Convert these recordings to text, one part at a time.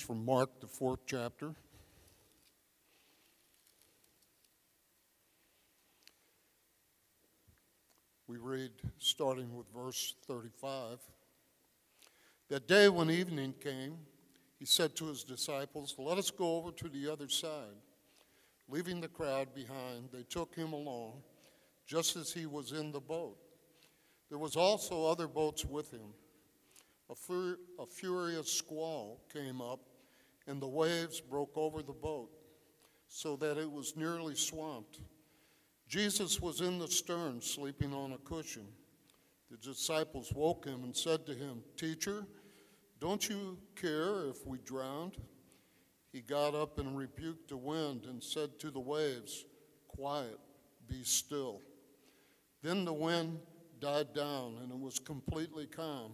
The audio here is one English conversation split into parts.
from Mark, the fourth chapter. We read starting with verse 35. That day when evening came, he said to his disciples, Let us go over to the other side. Leaving the crowd behind, they took him along, just as he was in the boat. There was also other boats with him. A, fur- a furious squall came up, and the waves broke over the boat, so that it was nearly swamped. Jesus was in the stern, sleeping on a cushion. The disciples woke him and said to him, Teacher, don't you care if we drowned? He got up and rebuked the wind and said to the waves, Quiet, be still. Then the wind died down and it was completely calm.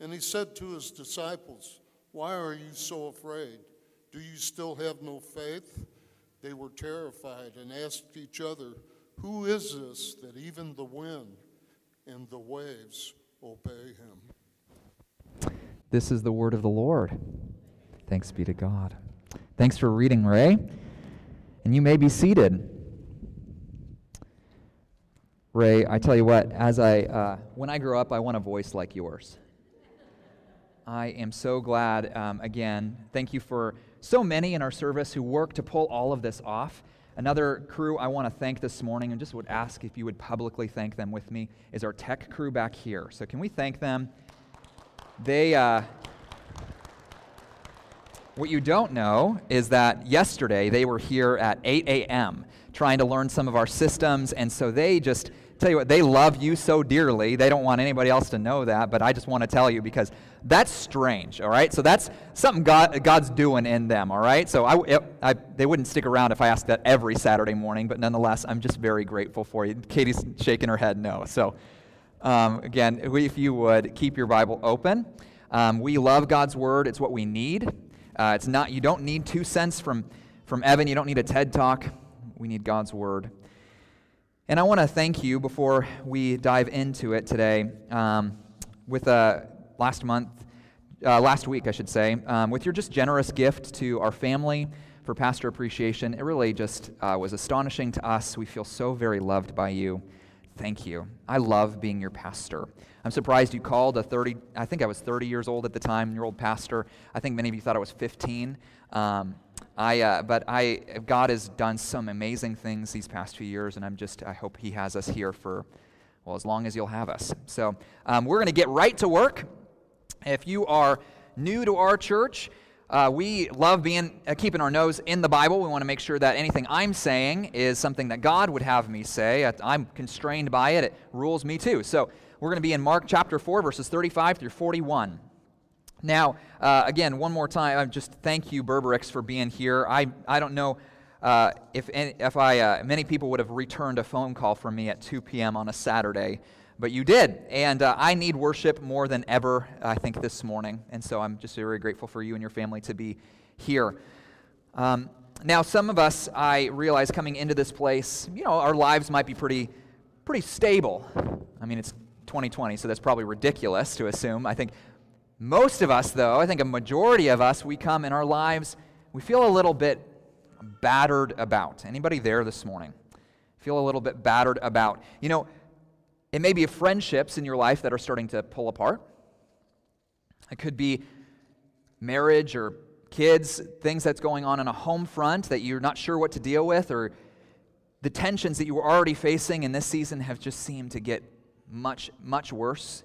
And he said to his disciples, Why are you so afraid? Do you still have no faith? They were terrified and asked each other, Who is this that even the wind and the waves obey him? This is the word of the Lord. Thanks be to God. Thanks for reading, Ray. And you may be seated. Ray, I tell you what, as I, uh, when I grow up, I want a voice like yours. I am so glad, um, again, thank you for so many in our service who work to pull all of this off. Another crew I want to thank this morning, and just would ask if you would publicly thank them with me, is our tech crew back here. So, can we thank them? They, uh, what you don't know is that yesterday they were here at 8 a.m. trying to learn some of our systems, and so they just tell you what, they love you so dearly. They don't want anybody else to know that, but I just want to tell you because that's strange, all right? So that's something God, God's doing in them, all right? So I, I, they wouldn't stick around if I asked that every Saturday morning, but nonetheless, I'm just very grateful for you. Katie's shaking her head no. So um, again, if you would keep your Bible open. Um, we love God's Word, it's what we need. Uh, it's not, you don't need two cents from, from Evan. You don't need a TED talk. We need God's word. And I want to thank you before we dive into it today um, with uh, last month, uh, last week, I should say, um, with your just generous gift to our family for Pastor Appreciation. It really just uh, was astonishing to us. We feel so very loved by you. Thank you. I love being your pastor. I'm surprised you called a 30, I think I was 30 years old at the time, your old pastor. I think many of you thought I was 15. Um, I, uh, but I, God has done some amazing things these past few years, and I'm just, I hope He has us here for, well, as long as you'll have us. So um, we're going to get right to work. If you are new to our church, uh, we love being uh, keeping our nose in the Bible. We want to make sure that anything I'm saying is something that God would have me say. I'm constrained by it. It rules me too. So we're going to be in Mark chapter 4, verses 35 through 41. Now, uh, again, one more time, just thank you, Berberix, for being here. I, I don't know uh, if, if I, uh, many people would have returned a phone call from me at 2 p.m. on a Saturday but you did. And uh, I need worship more than ever, I think, this morning. And so I'm just very grateful for you and your family to be here. Um, now, some of us, I realize coming into this place, you know, our lives might be pretty, pretty stable. I mean, it's 2020, so that's probably ridiculous to assume. I think most of us, though, I think a majority of us, we come in our lives, we feel a little bit battered about. Anybody there this morning? Feel a little bit battered about. You know, it may be friendships in your life that are starting to pull apart. It could be marriage or kids, things that's going on in a home front that you're not sure what to deal with, or the tensions that you were already facing in this season have just seemed to get much, much worse.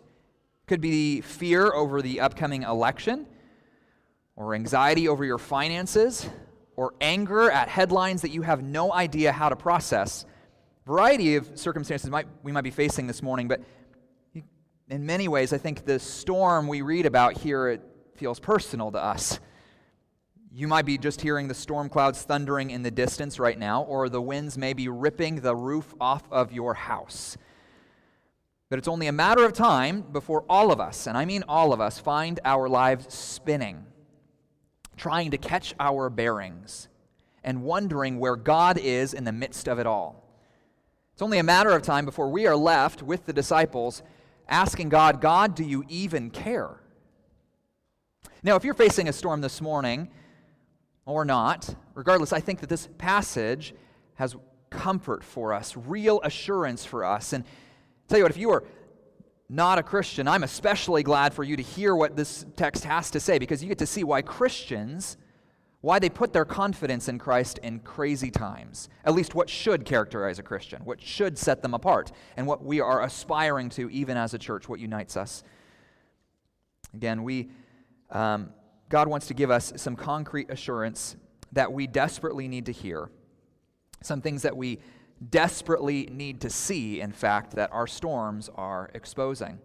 Could be fear over the upcoming election, or anxiety over your finances, or anger at headlines that you have no idea how to process variety of circumstances might, we might be facing this morning, but in many ways, I think the storm we read about here it feels personal to us. You might be just hearing the storm clouds thundering in the distance right now, or the winds may be ripping the roof off of your house. But it's only a matter of time before all of us, and I mean all of us, find our lives spinning, trying to catch our bearings, and wondering where God is in the midst of it all. It's only a matter of time before we are left with the disciples asking God, God, do you even care? Now, if you're facing a storm this morning or not, regardless, I think that this passage has comfort for us, real assurance for us. And tell you what, if you are not a Christian, I'm especially glad for you to hear what this text has to say because you get to see why Christians, why they put their confidence in Christ in crazy times. At least what should characterize a Christian, what should set them apart, and what we are aspiring to even as a church, what unites us. Again, we, um, God wants to give us some concrete assurance that we desperately need to hear, some things that we desperately need to see, in fact, that our storms are exposing.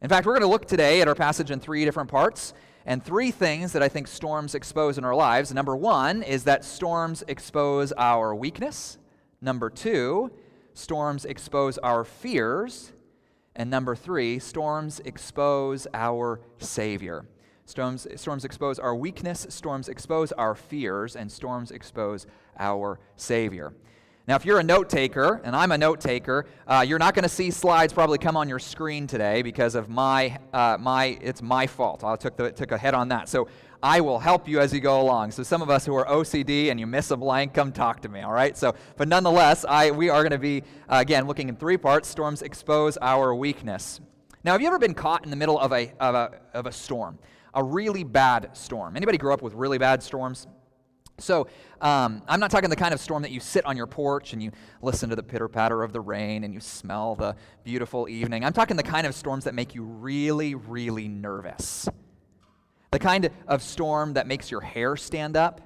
In fact, we're going to look today at our passage in three different parts and three things that I think storms expose in our lives. Number one is that storms expose our weakness. Number two, storms expose our fears. And number three, storms expose our Savior. Storms, storms expose our weakness, storms expose our fears, and storms expose our Savior. Now, if you're a note taker, and I'm a note taker, uh, you're not going to see slides probably come on your screen today because of my, uh, my it's my fault. I took, the, took a head on that. So I will help you as you go along. So some of us who are OCD and you miss a blank, come talk to me, all right? So, but nonetheless, I, we are going to be, uh, again, looking in three parts. Storms expose our weakness. Now, have you ever been caught in the middle of a, of a, of a storm? A really bad storm. Anybody grow up with really bad storms? So, um, I'm not talking the kind of storm that you sit on your porch and you listen to the pitter patter of the rain and you smell the beautiful evening. I'm talking the kind of storms that make you really, really nervous. The kind of storm that makes your hair stand up.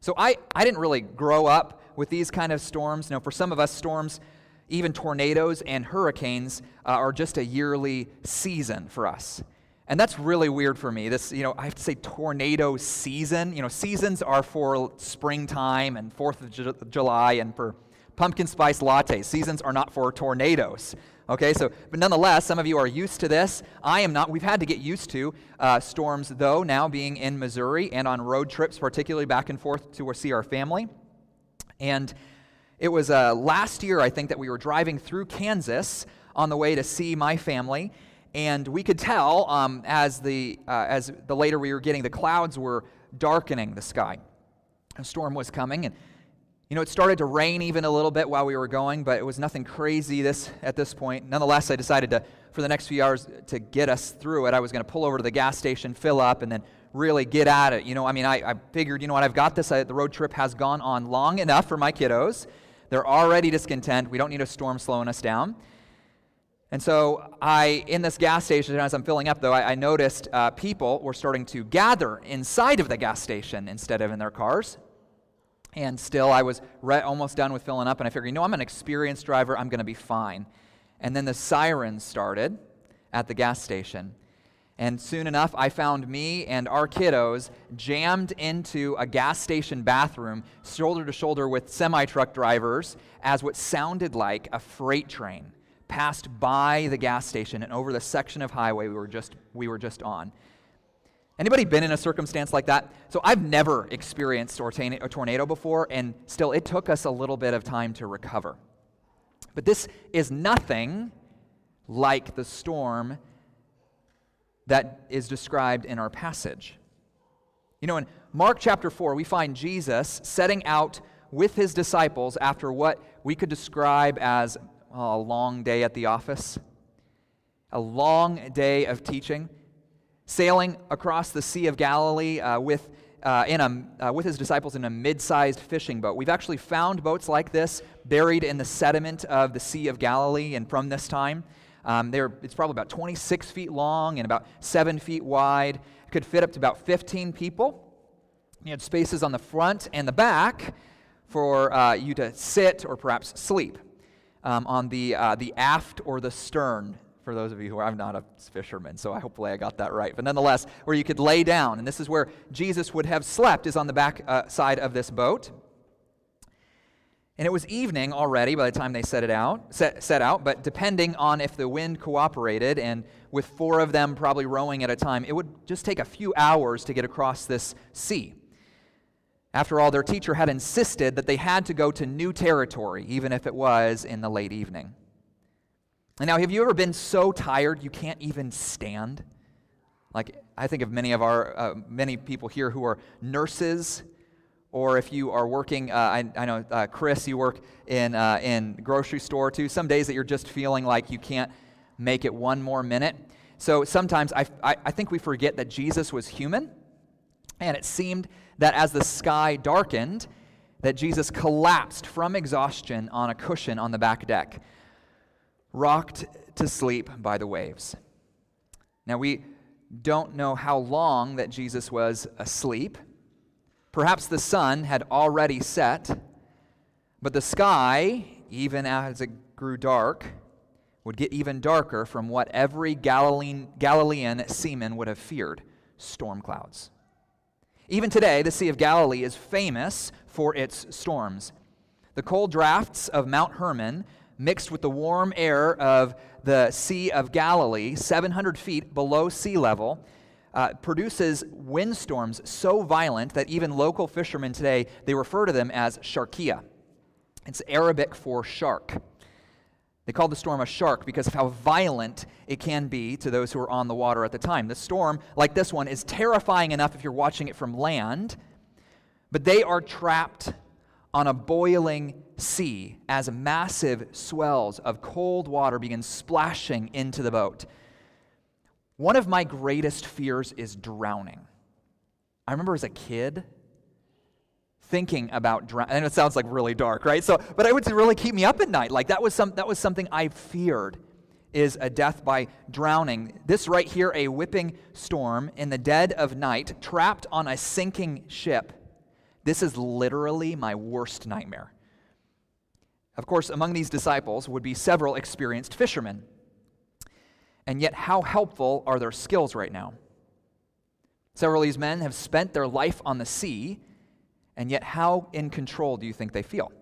So, I, I didn't really grow up with these kind of storms. You for some of us, storms, even tornadoes and hurricanes, uh, are just a yearly season for us. And that's really weird for me. This, you know, I have to say tornado season. You know, seasons are for springtime and 4th of Ju- July and for pumpkin spice lattes. Seasons are not for tornadoes. Okay, so, but nonetheless, some of you are used to this. I am not. We've had to get used to uh, storms, though, now being in Missouri and on road trips, particularly back and forth to see our family. And it was uh, last year, I think, that we were driving through Kansas on the way to see my family and we could tell um, as, the, uh, as the later we were getting, the clouds were darkening the sky. A storm was coming, and you know, it started to rain even a little bit while we were going, but it was nothing crazy this, at this point. Nonetheless, I decided to, for the next few hours, to get us through it, I was going to pull over to the gas station, fill up, and then really get at it. You know, I mean, I, I figured, you know what, I've got this. I, the road trip has gone on long enough for my kiddos. They're already discontent. We don't need a storm slowing us down. And so I, in this gas station, as I'm filling up, though, I, I noticed uh, people were starting to gather inside of the gas station instead of in their cars. And still, I was re- almost done with filling up, and I figured, you know, I'm an experienced driver, I'm going to be fine. And then the sirens started at the gas station. And soon enough, I found me and our kiddos jammed into a gas station bathroom, shoulder to shoulder with semi truck drivers, as what sounded like a freight train passed by the gas station and over the section of highway we were just, we were just on. Anybody been in a circumstance like that? So I've never experienced a tornado before, and still it took us a little bit of time to recover. But this is nothing like the storm that is described in our passage. You know, in Mark chapter 4, we find Jesus setting out with his disciples after what we could describe as a long day at the office, a long day of teaching, sailing across the Sea of Galilee uh, with, uh, in a, uh, with his disciples in a mid sized fishing boat. We've actually found boats like this buried in the sediment of the Sea of Galilee and from this time. Um, it's probably about 26 feet long and about 7 feet wide. It could fit up to about 15 people. You had spaces on the front and the back for uh, you to sit or perhaps sleep um, on the, uh, the aft or the stern, for those of you who are, I'm not a fisherman, so hopefully I got that right. But nonetheless, where you could lay down. And this is where Jesus would have slept, is on the back uh, side of this boat. And it was evening already by the time they set it out, set, set out, but depending on if the wind cooperated, and with four of them probably rowing at a time, it would just take a few hours to get across this sea. After all, their teacher had insisted that they had to go to new territory, even if it was in the late evening. And now, have you ever been so tired you can't even stand? Like, I think of many of our, uh, many people here who are nurses, or if you are working, uh, I, I, know, uh, Chris, you work in, uh, in grocery store too. Some days that you're just feeling like you can't make it one more minute. So sometimes I, I, I think we forget that Jesus was human, and it seemed that as the sky darkened, that Jesus collapsed from exhaustion on a cushion on the back deck, rocked to sleep by the waves. Now, we don't know how long that Jesus was asleep. Perhaps the sun had already set, but the sky, even as it grew dark, would get even darker from what every Galilean, Galilean seaman would have feared storm clouds. Even today, the Sea of Galilee is famous for its storms. The cold drafts of Mount Hermon, mixed with the warm air of the Sea of Galilee, 700 feet below sea level, uh, produces windstorms so violent that even local fishermen today they refer to them as sharkia. It's Arabic for shark. They called the storm a shark because of how violent it can be to those who are on the water at the time. The storm, like this one, is terrifying enough if you're watching it from land, but they are trapped on a boiling sea as massive swells of cold water begin splashing into the boat. One of my greatest fears is drowning. I remember as a kid, thinking about drowning. And it sounds like really dark, right? So, but it would really keep me up at night. Like that was some that was something I feared is a death by drowning. This right here, a whipping storm in the dead of night, trapped on a sinking ship. This is literally my worst nightmare. Of course, among these disciples would be several experienced fishermen. And yet, how helpful are their skills right now? Several of these men have spent their life on the sea and yet, how in control do you think they feel?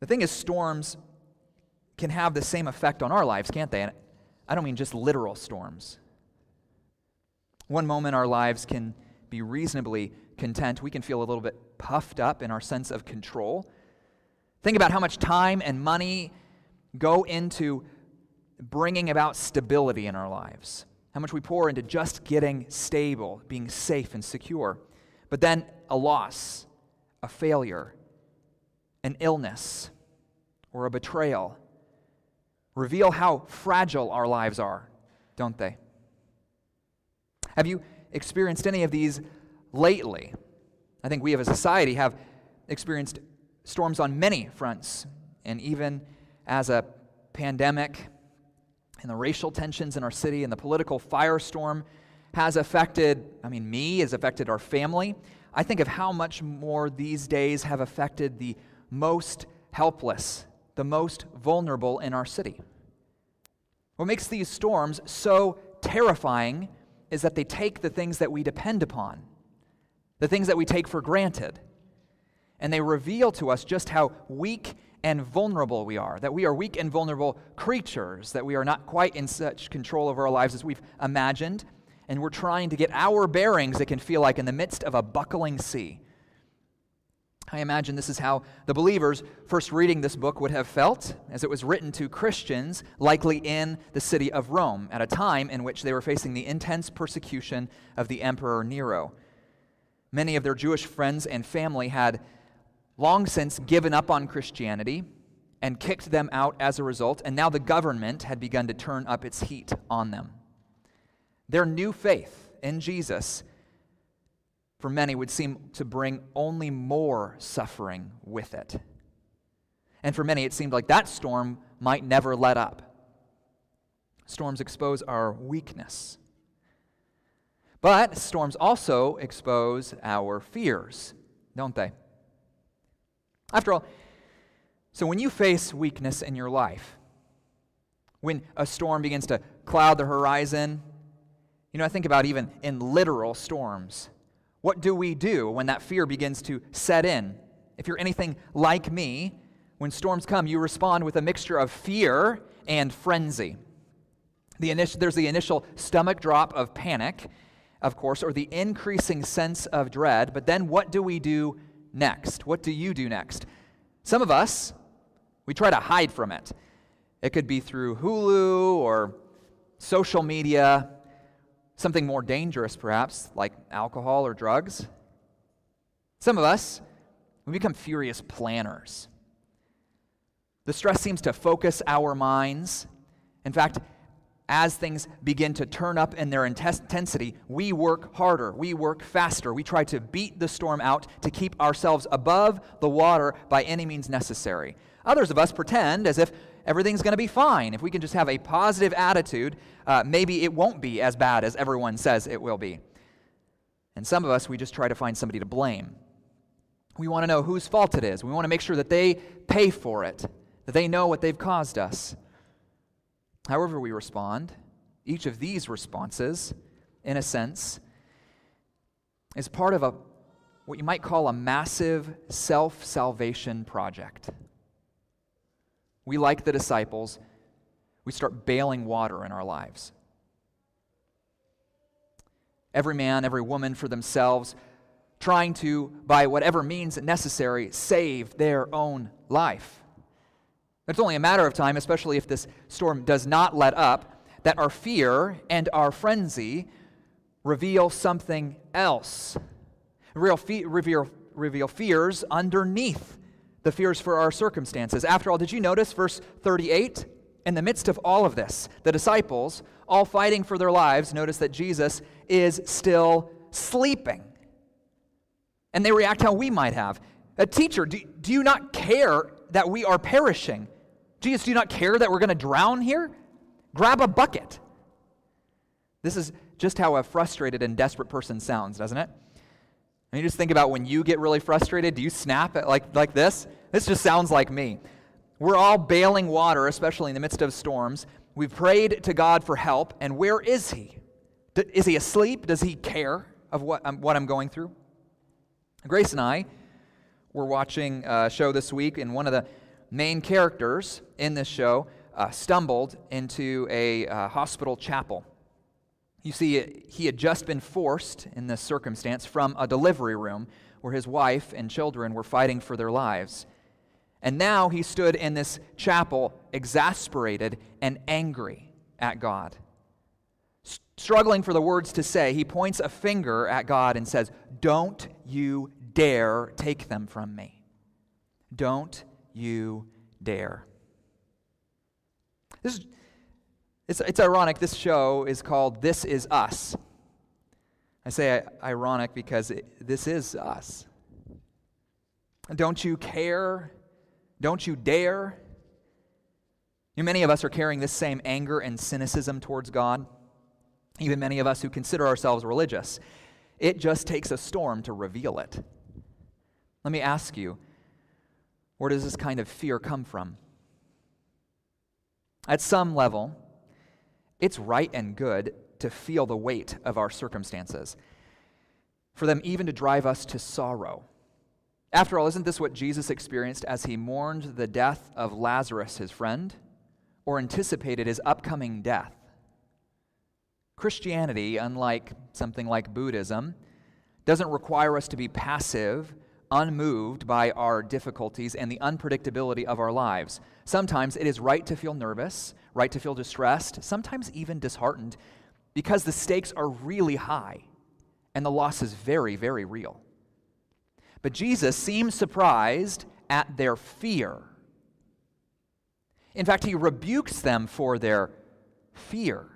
The thing is, storms can have the same effect on our lives, can't they? And I don't mean just literal storms. One moment our lives can be reasonably content. We can feel a little bit puffed up in our sense of control. Think about how much time and money go into bringing about stability in our lives, how much we pour into just getting stable, being safe and secure. But then a loss, a failure, an illness, or a betrayal reveal how fragile our lives are, don't they? Have you experienced any of these lately? I think we as a society have experienced storms on many fronts, and even as a pandemic and the racial tensions in our city and the political firestorm has affected, I mean, me, has affected our family. I think of how much more these days have affected the most helpless, the most vulnerable in our city. What makes these storms so terrifying is that they take the things that we depend upon, the things that we take for granted, and they reveal to us just how weak and vulnerable we are, that we are weak and vulnerable creatures, that we are not quite in such control of our lives as we've imagined, and we're trying to get our bearings, it can feel like, in the midst of a buckling sea. I imagine this is how the believers first reading this book would have felt, as it was written to Christians, likely in the city of Rome, at a time in which they were facing the intense persecution of the Emperor Nero. Many of their Jewish friends and family had long since given up on Christianity and kicked them out as a result, and now the government had begun to turn up its heat on them. Their new faith in Jesus, for many, would seem to bring only more suffering with it. And for many, it seemed like that storm might never let up. Storms expose our weakness. But storms also expose our fears, don't they? After all, so when you face weakness in your life, when a storm begins to cloud the horizon, you know, I think about even in literal storms. What do we do when that fear begins to set in? If you're anything like me, when storms come, you respond with a mixture of fear and frenzy. The initial, there's the initial stomach drop of panic, of course, or the increasing sense of dread. But then what do we do next? What do you do next? Some of us, we try to hide from it. It could be through Hulu or social media, Something more dangerous, perhaps, like alcohol or drugs. Some of us, we become furious planners. The stress seems to focus our minds. In fact, as things begin to turn up in their intensity, we work harder, we work faster, we try to beat the storm out to keep ourselves above the water by any means necessary. Others of us pretend as if everything's going to be fine. If we can just have a positive attitude, uh, maybe it won't be as bad as everyone says it will be. And some of us, we just try to find somebody to blame. We want to know whose fault it is. We want to make sure that they pay for it, that they know what they've caused us. However, we respond, each of these responses, in a sense, is part of a what you might call a massive self salvation project. We, like the disciples, we start bailing water in our lives. Every man, every woman for themselves, trying to, by whatever means necessary, save their own life. It's only a matter of time, especially if this storm does not let up, that our fear and our frenzy reveal something else. Real fe- reveal, reveal fears underneath the fears for our circumstances. After all, did you notice verse 38? In the midst of all of this, the disciples, all fighting for their lives, notice that Jesus is still sleeping. And they react how we might have. A teacher, do, do you not care that we are perishing? Jesus, do you not care that we're going to drown here? Grab a bucket. This is just how a frustrated and desperate person sounds, doesn't it? And you just think about when you get really frustrated, do you snap at like, like this? This just sounds like me. We're all bailing water, especially in the midst of storms. We've prayed to God for help, and where is He? Is He asleep? Does He care of what I'm, what I'm going through? Grace and I were watching a show this week, and one of the main characters in this show uh, stumbled into a uh, hospital chapel. You see, he had just been forced in this circumstance from a delivery room where his wife and children were fighting for their lives. And now he stood in this chapel exasperated and angry at God. Struggling for the words to say, he points a finger at God and says, Don't you dare take them from me. Don't you dare. This is, it's, it's ironic. This show is called This Is Us. I say ironic because it, this is us. Don't you care? Don't you dare? Many of us are carrying this same anger and cynicism towards God. Even many of us who consider ourselves religious. It just takes a storm to reveal it. Let me ask you where does this kind of fear come from? At some level, it's right and good to feel the weight of our circumstances, for them even to drive us to sorrow. After all, isn't this what Jesus experienced as he mourned the death of Lazarus, his friend, or anticipated his upcoming death? Christianity, unlike something like Buddhism, doesn't require us to be passive unmoved by our difficulties and the unpredictability of our lives. Sometimes it is right to feel nervous, right to feel distressed, sometimes even disheartened, because the stakes are really high and the loss is very, very real. But Jesus seems surprised at their fear. In fact, he rebukes them for their fear.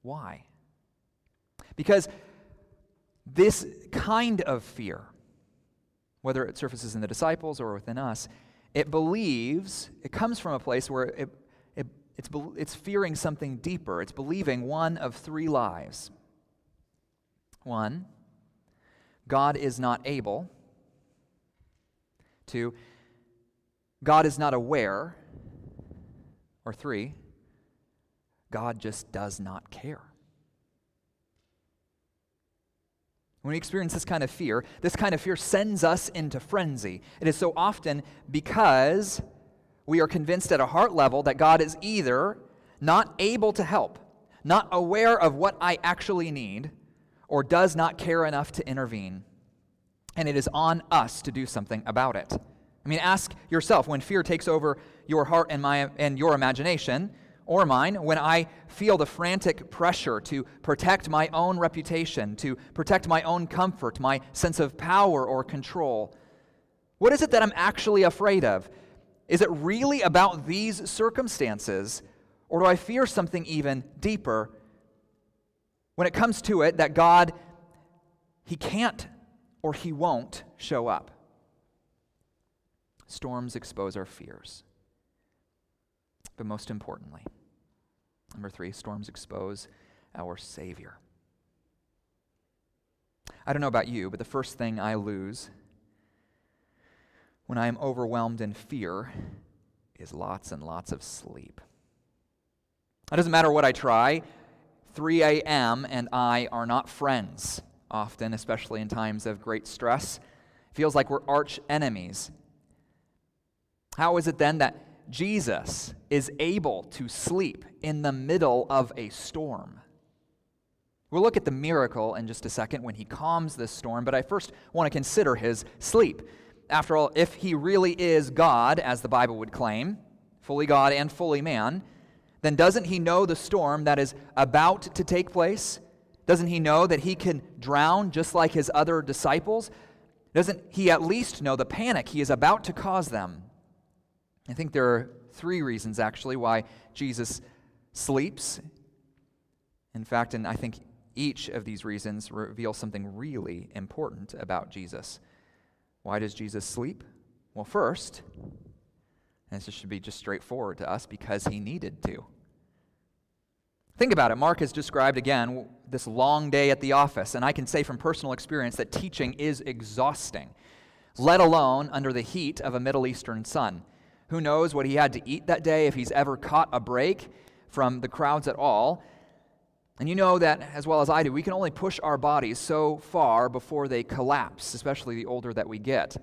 Why? Because this kind of fear, whether it surfaces in the disciples or within us, it believes, it comes from a place where it, it, it's, it's fearing something deeper. It's believing one of three lies. One, God is not able. Two, God is not aware. Or three, God just does not care. When we experience this kind of fear, this kind of fear sends us into frenzy. It is so often because we are convinced at a heart level that God is either not able to help, not aware of what I actually need, or does not care enough to intervene. And it is on us to do something about it. I mean, ask yourself when fear takes over your heart and, my, and your imagination, or mine when I feel the frantic pressure to protect my own reputation, to protect my own comfort, my sense of power or control? What is it that I'm actually afraid of? Is it really about these circumstances, or do I fear something even deeper? When it comes to it, that God, He can't or He won't show up. Storms expose our fears. But most importantly, number three, storms expose our Savior. I don't know about you, but the first thing I lose when I am overwhelmed in fear is lots and lots of sleep. It doesn't matter what I try, 3 a.m. and I are not friends often, especially in times of great stress. It feels like we're arch enemies. How is it then that Jesus is able to sleep in the middle of a storm? We'll look at the miracle in just a second when he calms this storm, but I first want to consider his sleep. After all, if he really is God, as the Bible would claim, fully God and fully man, then doesn't he know the storm that is about to take place? Doesn't he know that he can drown just like his other disciples? Doesn't he at least know the panic he is about to cause them? I think there are three reasons, actually, why Jesus sleeps. In fact, and I think each of these reasons reveals something really important about Jesus. Why does Jesus sleep? Well, first, and this should be just straightforward to us, because he needed to. Think about it. Mark has described again this long day at the office, and I can say from personal experience that teaching is exhausting, let alone under the heat of a Middle Eastern sun. Who knows what he had to eat that day, if he's ever caught a break from the crowds at all. And you know that as well as I do, we can only push our bodies so far before they collapse, especially the older that we get.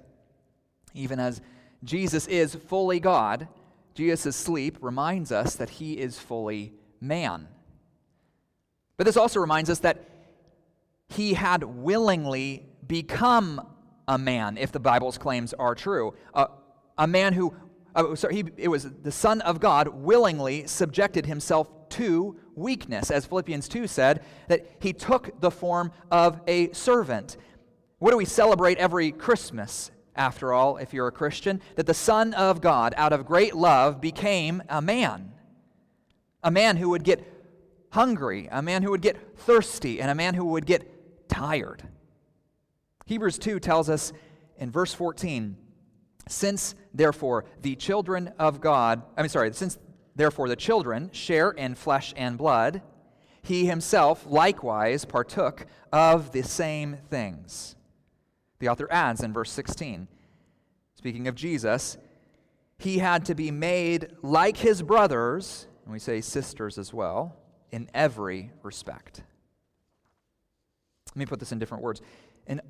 Even as Jesus is fully God, Jesus' sleep reminds us that he is fully man. But this also reminds us that he had willingly become a man, if the Bible's claims are true. Uh, a man who uh, sorry, he, it was the Son of God willingly subjected himself to weakness, as Philippians 2 said, that he took the form of a servant. What do we celebrate every Christmas, after all, if you're a Christian? That the Son of God, out of great love, became a man. A man who would get hungry, a man who would get thirsty, and a man who would get tired. Hebrews 2 tells us in verse 14, since, therefore, the children of God, I mean, sorry, since, therefore, the children share in flesh and blood, he himself likewise partook of the same things. The author adds in verse 16, speaking of Jesus, he had to be made like his brothers, and we say sisters as well, in every respect. Let me put this in different words. In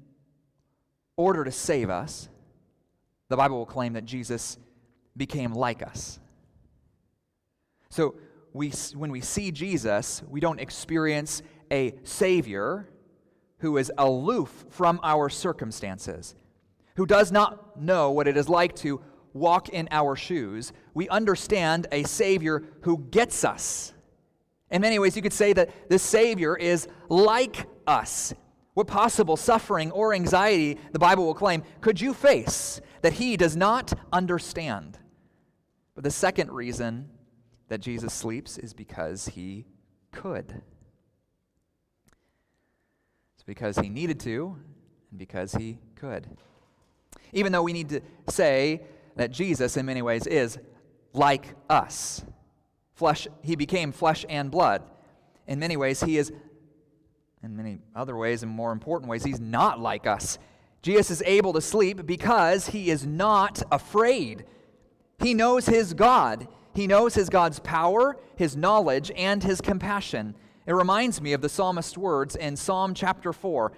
order to save us, the Bible will claim that Jesus became like us. So we, when we see Jesus, we don't experience a Savior who is aloof from our circumstances, who does not know what it is like to walk in our shoes. We understand a Savior who gets us. In many ways, you could say that this Savior is like us. What possible suffering or anxiety, the Bible will claim, could you face that he does not understand? But the second reason that Jesus sleeps is because he could. It's because he needed to and because he could. Even though we need to say that Jesus, in many ways, is like us. Flesh, he became flesh and blood. In many ways, he is in many other ways and more important ways, he's not like us. Jesus is able to sleep because he is not afraid. He knows his God. He knows his God's power, his knowledge, and his compassion. It reminds me of the psalmist's words in Psalm chapter 4,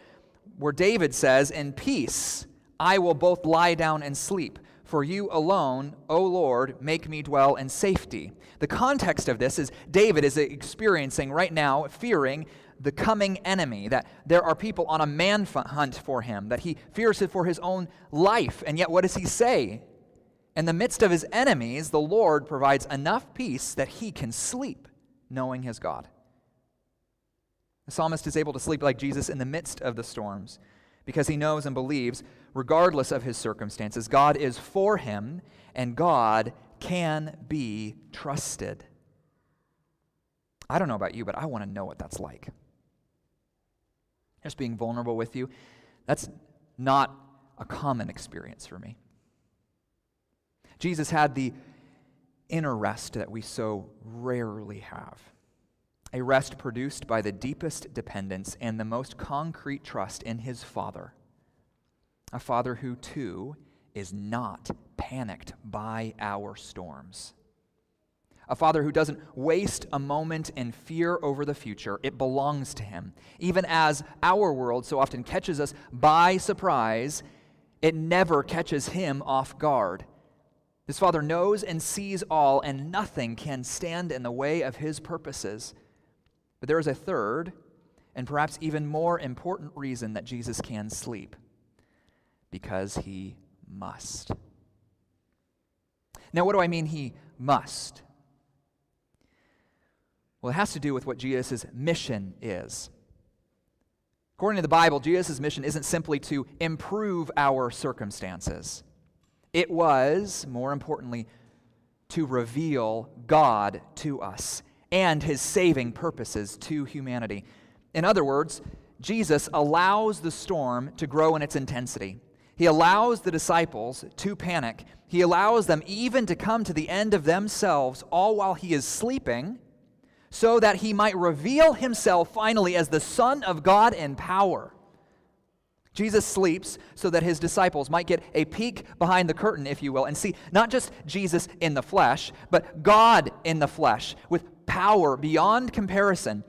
where David says, In peace I will both lie down and sleep. For you alone, O Lord, make me dwell in safety. The context of this is David is experiencing right now, fearing the coming enemy, that there are people on a man hunt for him, that he fears it for his own life. And yet, what does he say? In the midst of his enemies, the Lord provides enough peace that he can sleep, knowing his God. The psalmist is able to sleep like Jesus in the midst of the storms because he knows and believes, regardless of his circumstances, God is for him and God can be trusted. I don't know about you, but I want to know what that's like. Just being vulnerable with you, that's not a common experience for me. Jesus had the inner rest that we so rarely have a rest produced by the deepest dependence and the most concrete trust in his Father. A Father who, too, is not panicked by our storms. A father who doesn't waste a moment in fear over the future. It belongs to him. Even as our world so often catches us by surprise, it never catches him off guard. This father knows and sees all, and nothing can stand in the way of his purposes. But there is a third, and perhaps even more important reason that Jesus can sleep because he must. Now, what do I mean he must? Well, it has to do with what Jesus' mission is. According to the Bible, Jesus' mission isn't simply to improve our circumstances, it was, more importantly, to reveal God to us and his saving purposes to humanity. In other words, Jesus allows the storm to grow in its intensity. He allows the disciples to panic. He allows them even to come to the end of themselves, all while he is sleeping, so that he might reveal himself finally as the Son of God in power. Jesus sleeps so that his disciples might get a peek behind the curtain, if you will, and see not just Jesus in the flesh, but God in the flesh with power beyond comparison.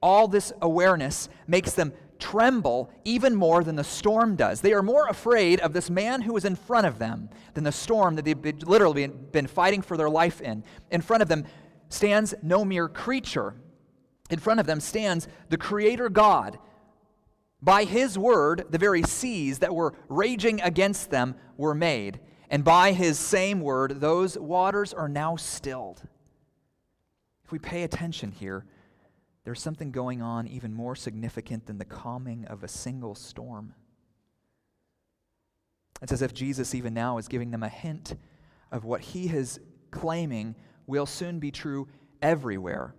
All this awareness makes them tremble even more than the storm does. They are more afraid of this man who is in front of them than the storm that they've literally been fighting for their life in. In front of them stands no mere creature, in front of them stands the Creator God by his word, the very seas that were raging against them were made. And by his same word, those waters are now stilled. If we pay attention here, there's something going on even more significant than the calming of a single storm. It's as if Jesus, even now, is giving them a hint of what he is claiming will soon be true everywhere.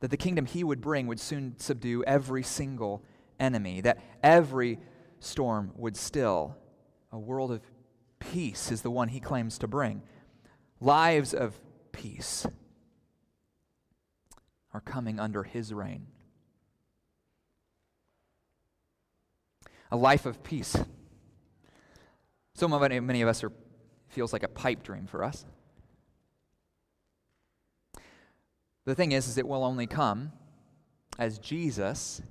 That the kingdom he would bring would soon subdue every single enemy, that every storm would still. A world of peace is the one he claims to bring. Lives of peace are coming under his reign. A life of peace. So many of us are feels like a pipe dream for us. The thing is, is it will only come as Jesus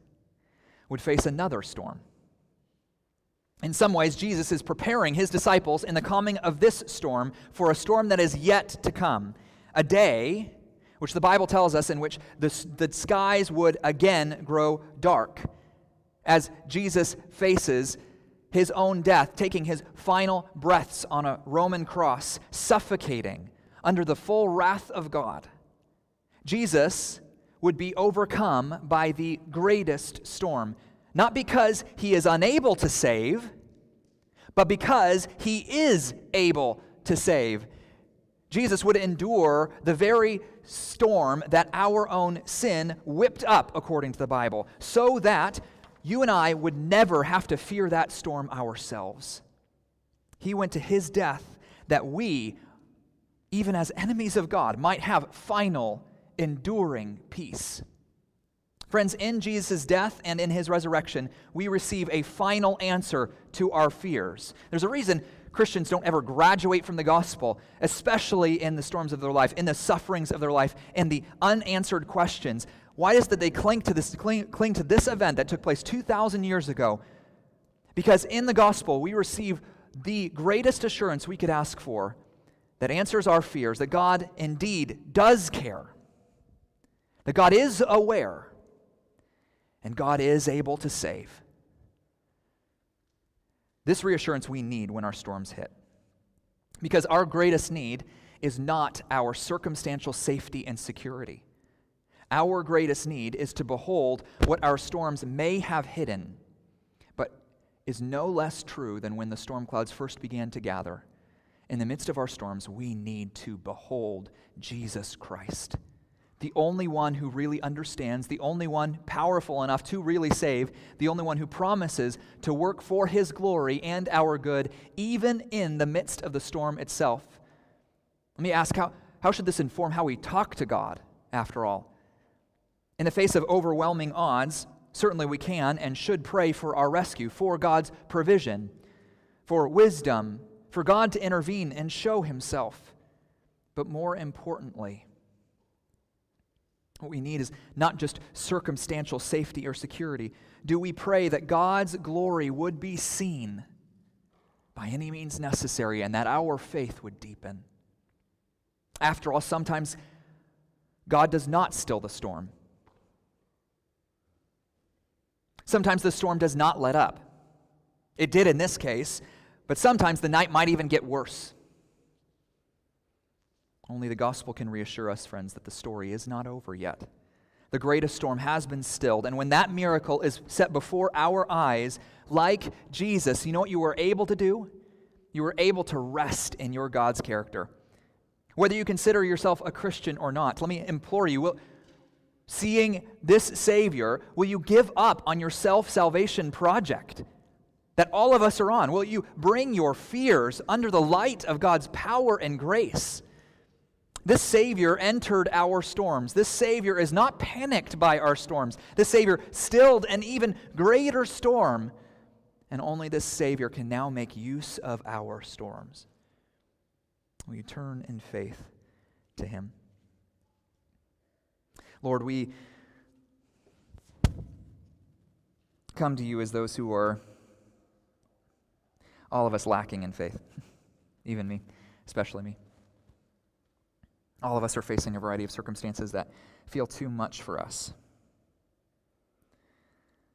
would face another storm. In some ways, Jesus is preparing his disciples in the calming of this storm for a storm that is yet to come. A day, which the Bible tells us, in which the, the skies would again grow dark as Jesus faces his own death, taking his final breaths on a Roman cross, suffocating under the full wrath of God. Jesus would be overcome by the greatest storm, not because he is unable to save, but because he is able to save. Jesus would endure the very storm that our own sin whipped up, according to the Bible, so that you and I would never have to fear that storm ourselves. He went to his death that we, even as enemies of God, might have final enduring peace. Friends, in Jesus' death and in his resurrection, we receive a final answer to our fears. There's a reason Christians don't ever graduate from the gospel, especially in the storms of their life, in the sufferings of their life, in the unanswered questions. Why is it they cling to this, cling, cling to this event that took place 2,000 years ago? Because in the gospel, we receive the greatest assurance we could ask for that answers our fears, that God indeed does care that God is aware and God is able to save. This reassurance we need when our storms hit. Because our greatest need is not our circumstantial safety and security. Our greatest need is to behold what our storms may have hidden, but is no less true than when the storm clouds first began to gather. In the midst of our storms, we need to behold Jesus Christ, the only one who really understands, the only one powerful enough to really save, the only one who promises to work for his glory and our good, even in the midst of the storm itself. Let me ask how, how should this inform how we talk to God, after all? In the face of overwhelming odds, certainly we can and should pray for our rescue, for God's provision, for wisdom, for God to intervene and show himself. But more importantly, what we need is not just circumstantial safety or security. Do we pray that God's glory would be seen by any means necessary and that our faith would deepen? After all, sometimes God does not still the storm. Sometimes the storm does not let up. It did in this case, but sometimes the night might even get worse. Only the gospel can reassure us, friends, that the story is not over yet. The greatest storm has been stilled. And when that miracle is set before our eyes, like Jesus, you know what you were able to do? You were able to rest in your God's character. Whether you consider yourself a Christian or not, let me implore you, will, seeing this Savior, will you give up on your self salvation project that all of us are on? Will you bring your fears under the light of God's power and grace? This Savior entered our storms. This Savior is not panicked by our storms. This Savior stilled an even greater storm. And only this Savior can now make use of our storms. Will you turn in faith to Him? Lord, we come to you as those who are, all of us, lacking in faith. Even me, especially me. All of us are facing a variety of circumstances that feel too much for us.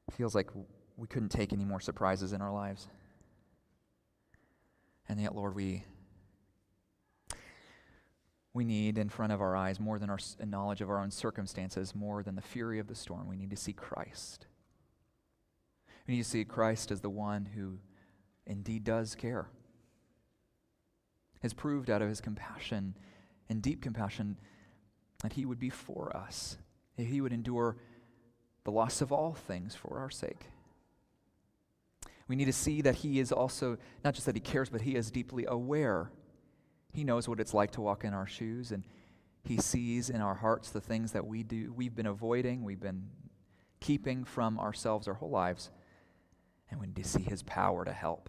It feels like we couldn't take any more surprises in our lives. And yet, Lord, we we need in front of our eyes more than our knowledge of our own circumstances, more than the fury of the storm. We need to see Christ. We need to see Christ as the one who indeed does care, has proved out of his compassion and deep compassion that he would be for us, that he would endure the loss of all things for our sake. We need to see that he is also, not just that he cares, but he is deeply aware he knows what it's like to walk in our shoes, and He sees in our hearts the things that we do, we've been avoiding, we've been keeping from ourselves our whole lives, and we need to see His power to help.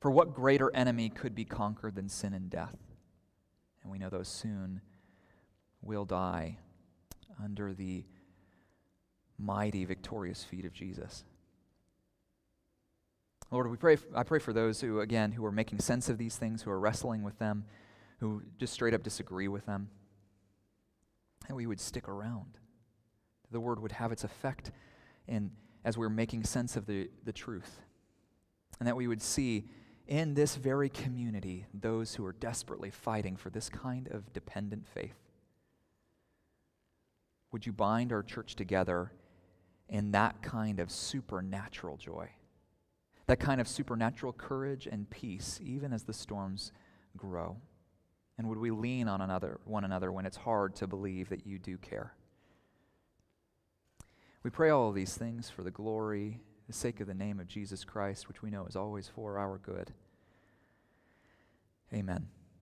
For what greater enemy could be conquered than sin and death? And we know those soon will die under the mighty, victorious feet of Jesus. Lord, we pray, I pray for those who, again, who are making sense of these things, who are wrestling with them, who just straight up disagree with them. And we would stick around. The word would have its effect in, as we're making sense of the, the truth. And that we would see in this very community those who are desperately fighting for this kind of dependent faith. Would you bind our church together in that kind of supernatural joy? that kind of supernatural courage and peace, even as the storms grow? And would we lean on another, one another when it's hard to believe that you do care? We pray all these things for the glory, the sake of the name of Jesus Christ, which we know is always for our good. Amen.